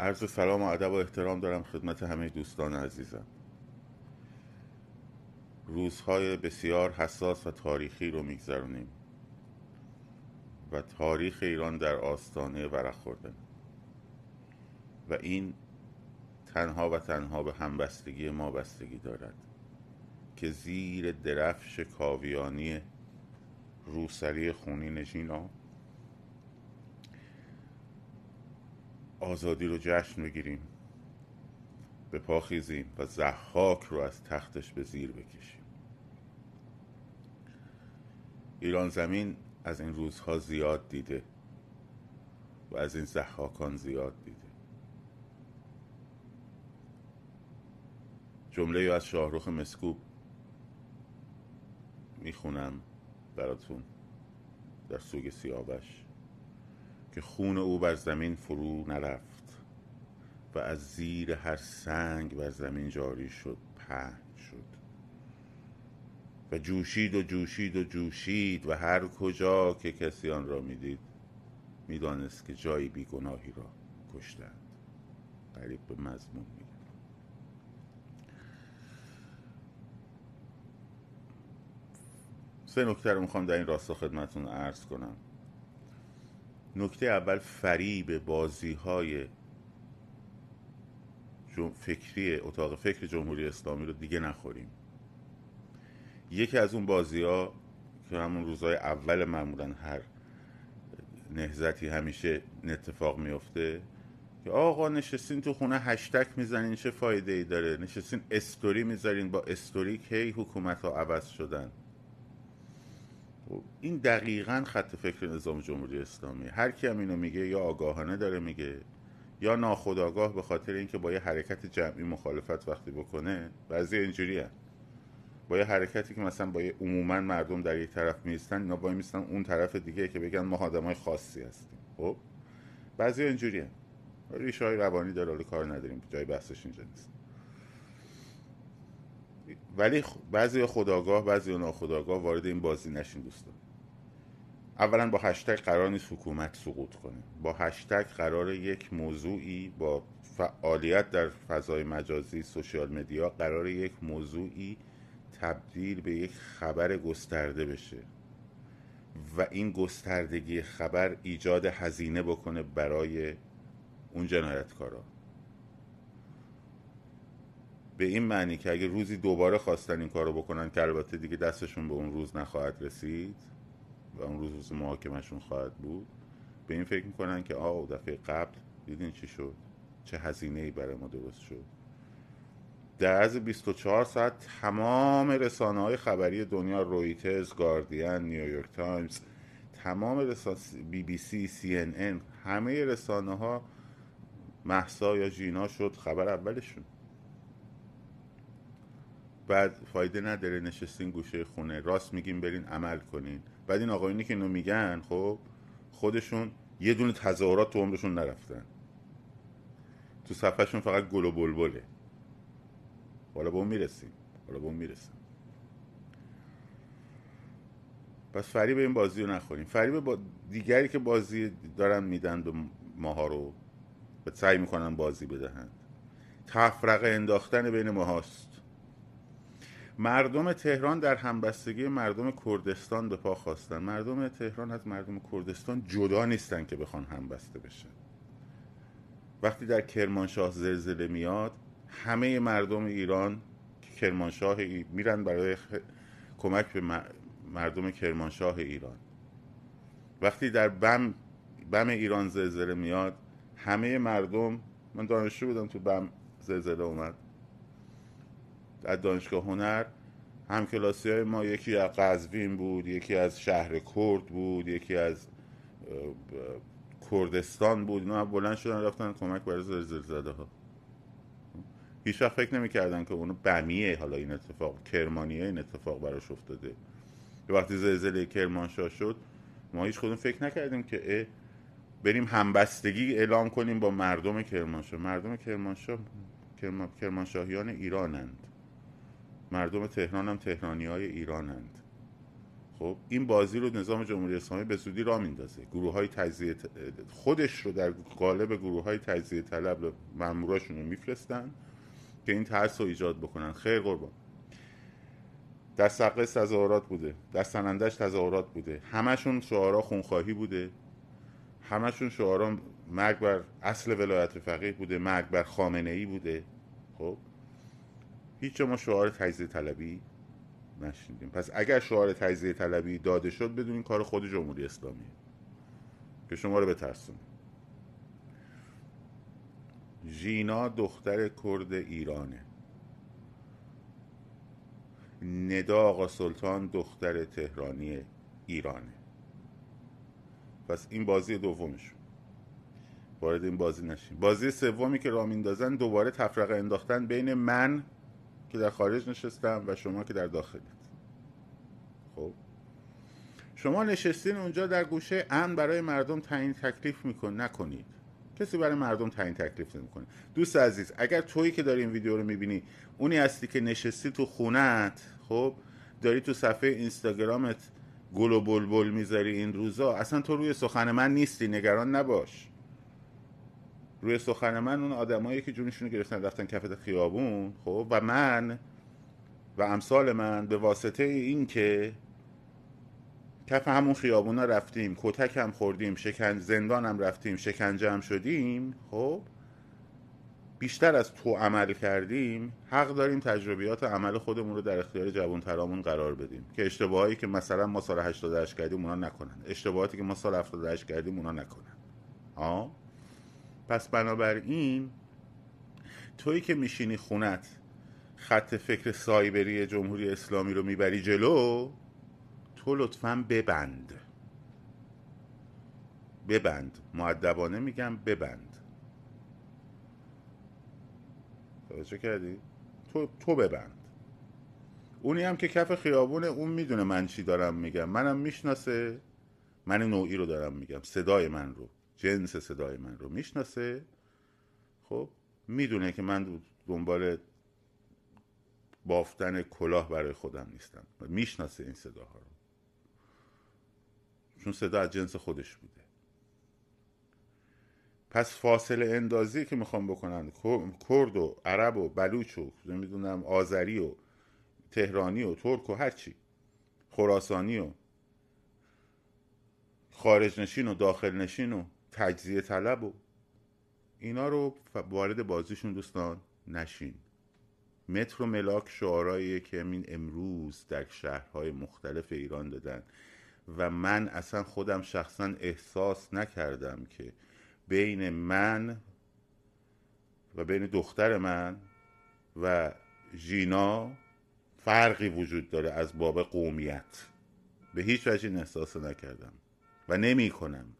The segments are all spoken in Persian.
عرض سلام و ادب و احترام دارم خدمت همه دوستان عزیزم. روزهای بسیار حساس و تاریخی رو میگذرونیم و تاریخ ایران در آستانه ورق خورده و این تنها و تنها به همبستگی ما بستگی دارد که زیر درفش کاویانی روسری خونی نشینا آزادی رو جشن بگیریم به پا خیزیم و زحاک رو از تختش به زیر بکشیم. ایران زمین از این روزها زیاد دیده و از این زحاکان زیاد دیده. جمله از شاهروخ مسکوب می‌خونم براتون در سوگ سیاوش. که خون او بر زمین فرو نرفت و از زیر هر سنگ بر زمین جاری شد پهن شد. و جوشید و جوشید و جوشید و هر کجا که کسی آن را می‌دید می‌دانست که جایی بیگناهی را کشتند. قریب به مضمون میگه سه نکته رو می‌خوام در این راستا خدمتون عرض کنم. نکته اول فریب بازی های فکری اتاق فکر جمهوری اسلامی رو دیگه نخوریم. یکی از اون بازی ها که همون روزهای اول معمولا هر نهزتی همیشه اتفاق میفته که آقا نشستین تو خونه هشتک می‌زنین چه فایده ای داره؟ نشستین استوری می‌ذارین با استوری کی حکومت ها عوض شدن؟ این دقیقا خط فکر نظام جمهوری اسلامی. هر کی هم اینو میگه یا آگاهانه داره میگه یا ناخودآگاه به خاطر اینکه با یه حرکت جمعی مخالفت وقتی بکنه بعضی اینجوری با یه حرکتی که مثلا با یه عموما مردم در یک طرف میستن اینا با میستن اون طرف دیگه که بگن ما های خاصی هستیم. خب؟ بعضی اینجوری ریشه های روانی داره کار نداریم جای بحثش اینجا نیست. ولی بعضی خداگاه بعضی ناخداگاه وارد این بازی نشین دوستان. اولا با هشتگ قرار نیست حکومت سقوط کنه. با هشتگ قرار یک موضوعی با فعالیت در فضای مجازی سوشیال مدیا قرار یک موضوعی تبدیل به یک خبر گسترده بشه. و این گستردگی خبر ایجاد هزینه بکنه برای اون جنایتکارا. به این معنی که اگه روزی دوباره خواستن این کارو بکنن که البته دیگه دستشون به اون روز نخواهد رسید و اون روز روز محاکمشون خواهد بود به این فکر می‌کنن که آه دفعه قبل دیدین چی شد؟ چه هزینه ای برای ما درست شد؟ در از 24 ساعت تمام رسانه های خبری دنیا رویترز، گاردین، نیویورک تایمز تمام رسانه بی بی سی، سی ان ان همه رسانه ها محسا یا جینا شد خبر اولشون. بعد فایده نداره نشستین گوشه خونه. راست میگیم برین عمل کنین. بعد این آقایونی که اینو میگن خب خودشون یه دونه تظاهرات تو عمرشون نرفتن. تو صفحهشون فقط گل و بلبله. حالا به اون می‌رسیم. حالا به اون می‌رسیم. پس فریب این بازی رو نخوریم. فریب با دیگری که بازی دارن میدن به ماها رو به سعی می‌کنن بازی بدهند. تفرقه انداختن بین ماهاست. مردم تهران در همبستگی مردم کردستان به پا خواستن. مردم تهران از مردم کردستان جدا نیستن که بخوان همبسته بشن. وقتی در کرمانشاه زلزله میاد همه مردم ایران کرمانشاه میرن برای کمک به مردم کرمانشاه ایران. وقتی در بم بم ایران زلزله میاد همه مردم من دانشجو بودم تو بم زلزله اومد. در دانشگاه هنر همکلاسی های ما یکی از قزوین بود یکی از شهر کرد بود یکی از کردستان بود. اینا بلند شدن رفتن کمک برای زلزله زده ها هیچ وقت فکر نمی‌کردن که اونو بمیه حالا این اتفاق کرمانیه این اتفاق براش افتاده. وقتی زلزله کرمانشاه شد ما هیچ خودم فکر نکردیم که بریم همبستگی اعلام کنیم با مردم کرمانشاه. مردم کرمانشاه کرمانشاهیان ایرانند. مردم تهران هم تهرانی های ایرانند. خب این بازی رو نظام جمهوری اسلامی به زودی را میندازه گروه های تجزیه خودش رو در قالب گروه های تجزیه طلب ماموراشون رو میفرستن که این ترس رو ایجاد بکنن. خیر قربان. در سقه تظاهرات بوده. در سنندش تظاهرات بوده. همشون شعارا خونخواهی بوده. همشون شعارا مرگ بر اصل ولایت فقیه بوده مرگ بر خامنه ای بوده. خب هیچ ما شعار تجزیه طلبی نشیندیم. پس اگر شعار تجزیه طلبی داده شد بدون این کار خود جمهوری اسلامی. که شما رو بترسون ژینا دختر کرد ایرانه. ندا آقا سلطان دختر تهرانی ایرانه. پس این بازی دومشون. وارد این بازی نشیم. بازی سومی که را میندازن دوباره تفرقه انداختن بین من که در خارج نشستم و شما که در داخلید. خب. شما نشستین اونجا در گوشه امن برای مردم تعیین تکلیف میکن نکنید. کسی برای مردم تعیین تکلیف نمی‌کنه. دوست عزیز اگر تویی که داری این ویدیو رو می‌بینی اونی هستی که نشستی تو خونت خب داری تو صفحه اینستاگرامت گل و بلبل می‌ذاری این روزا اصلا تو روی سخن من نیستی نگران نباش. روی سخن من اون آدمایی که جونشون رو گرفتن رفتن کف خیابون خب؟ و من و امثال من به واسطه این که کف همون خیابونا رفتیم کتک هم خوردیم شکن زندان هم رفتیم شکنجه هم شدیم خب؟ بیشتر از تو عمل کردیم حق داریم تجربیات عمل خودمون رو در اختیار جوان ترامون قرار بدیم. که اشتباهایی که مثلا ما سال 88 کردیم اونا نکنن. اشتباهاتی که ما سال 78 کردیم اونا نکنن. ها پس بنابراین تویی که میشینی خونت خط فکر سایبری جمهوری اسلامی رو می‌بری جلو تو لطفا ببند. ببند. معدبانه میگم ببند. توجه کردی؟ تو, تو ببند. اونی هم که کف خیابونه اون می‌دونه من چی دارم میگم. منم می‌شناسه. من نوعی رو دارم میگم. صدای من رو. جنس صدای من رو می‌شناسه. خب می‌دونه که من دنبال بافتن کلاه برای خودم نیستم. می‌شناسه این صداها رو. چون صدا از جنس خودش بوده. پس فاصله اندازی که می‌خوام بکنن کرد و عرب و بلوچ و نمی‌دونم آذری و تهرانی و ترک و هرچی خراسانی و خارج نشین و داخل نشین و تجزیه طلب و اینا رو وارد بازیشون دوستان نشین. متر و ملاک شعارهاییه که این امروز در شهرهای مختلف ایران دادن و من اصلا خودم شخصا احساس نکردم که بین من و بین دختر من و ژینا فرقی وجود داره از باب قومیت. به هیچ وجه این احساس نکردم و نمی کنم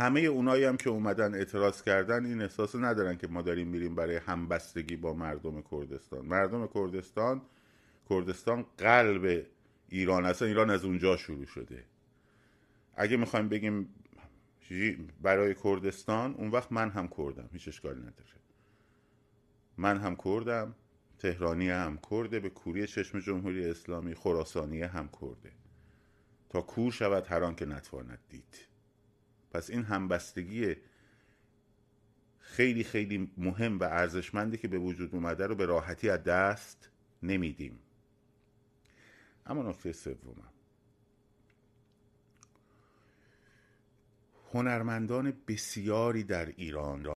همه اونایی هم که اومدن اعتراض کردن این احساس ندارن که ما داریم میریم برای همبستگی با مردم کردستان. مردم کردستان کردستان قلب ایران اصلا ایران از اونجا شروع شده. اگه می‌خوایم بگیم برای کردستان اون وقت من هم کردم. هیچ اشکالی نداره. من هم کردم تهرانی هم کرده به کوری چشم جمهوری اسلامی خراسانی هم کرده. تا کور شود هر که نتواند دید. پس این همبستگی خیلی خیلی مهم و ارزشمندی که به وجود اومده رو به راحتی از دست نمیدیم. اما نکته سومم. هنرمندان بسیاری در ایران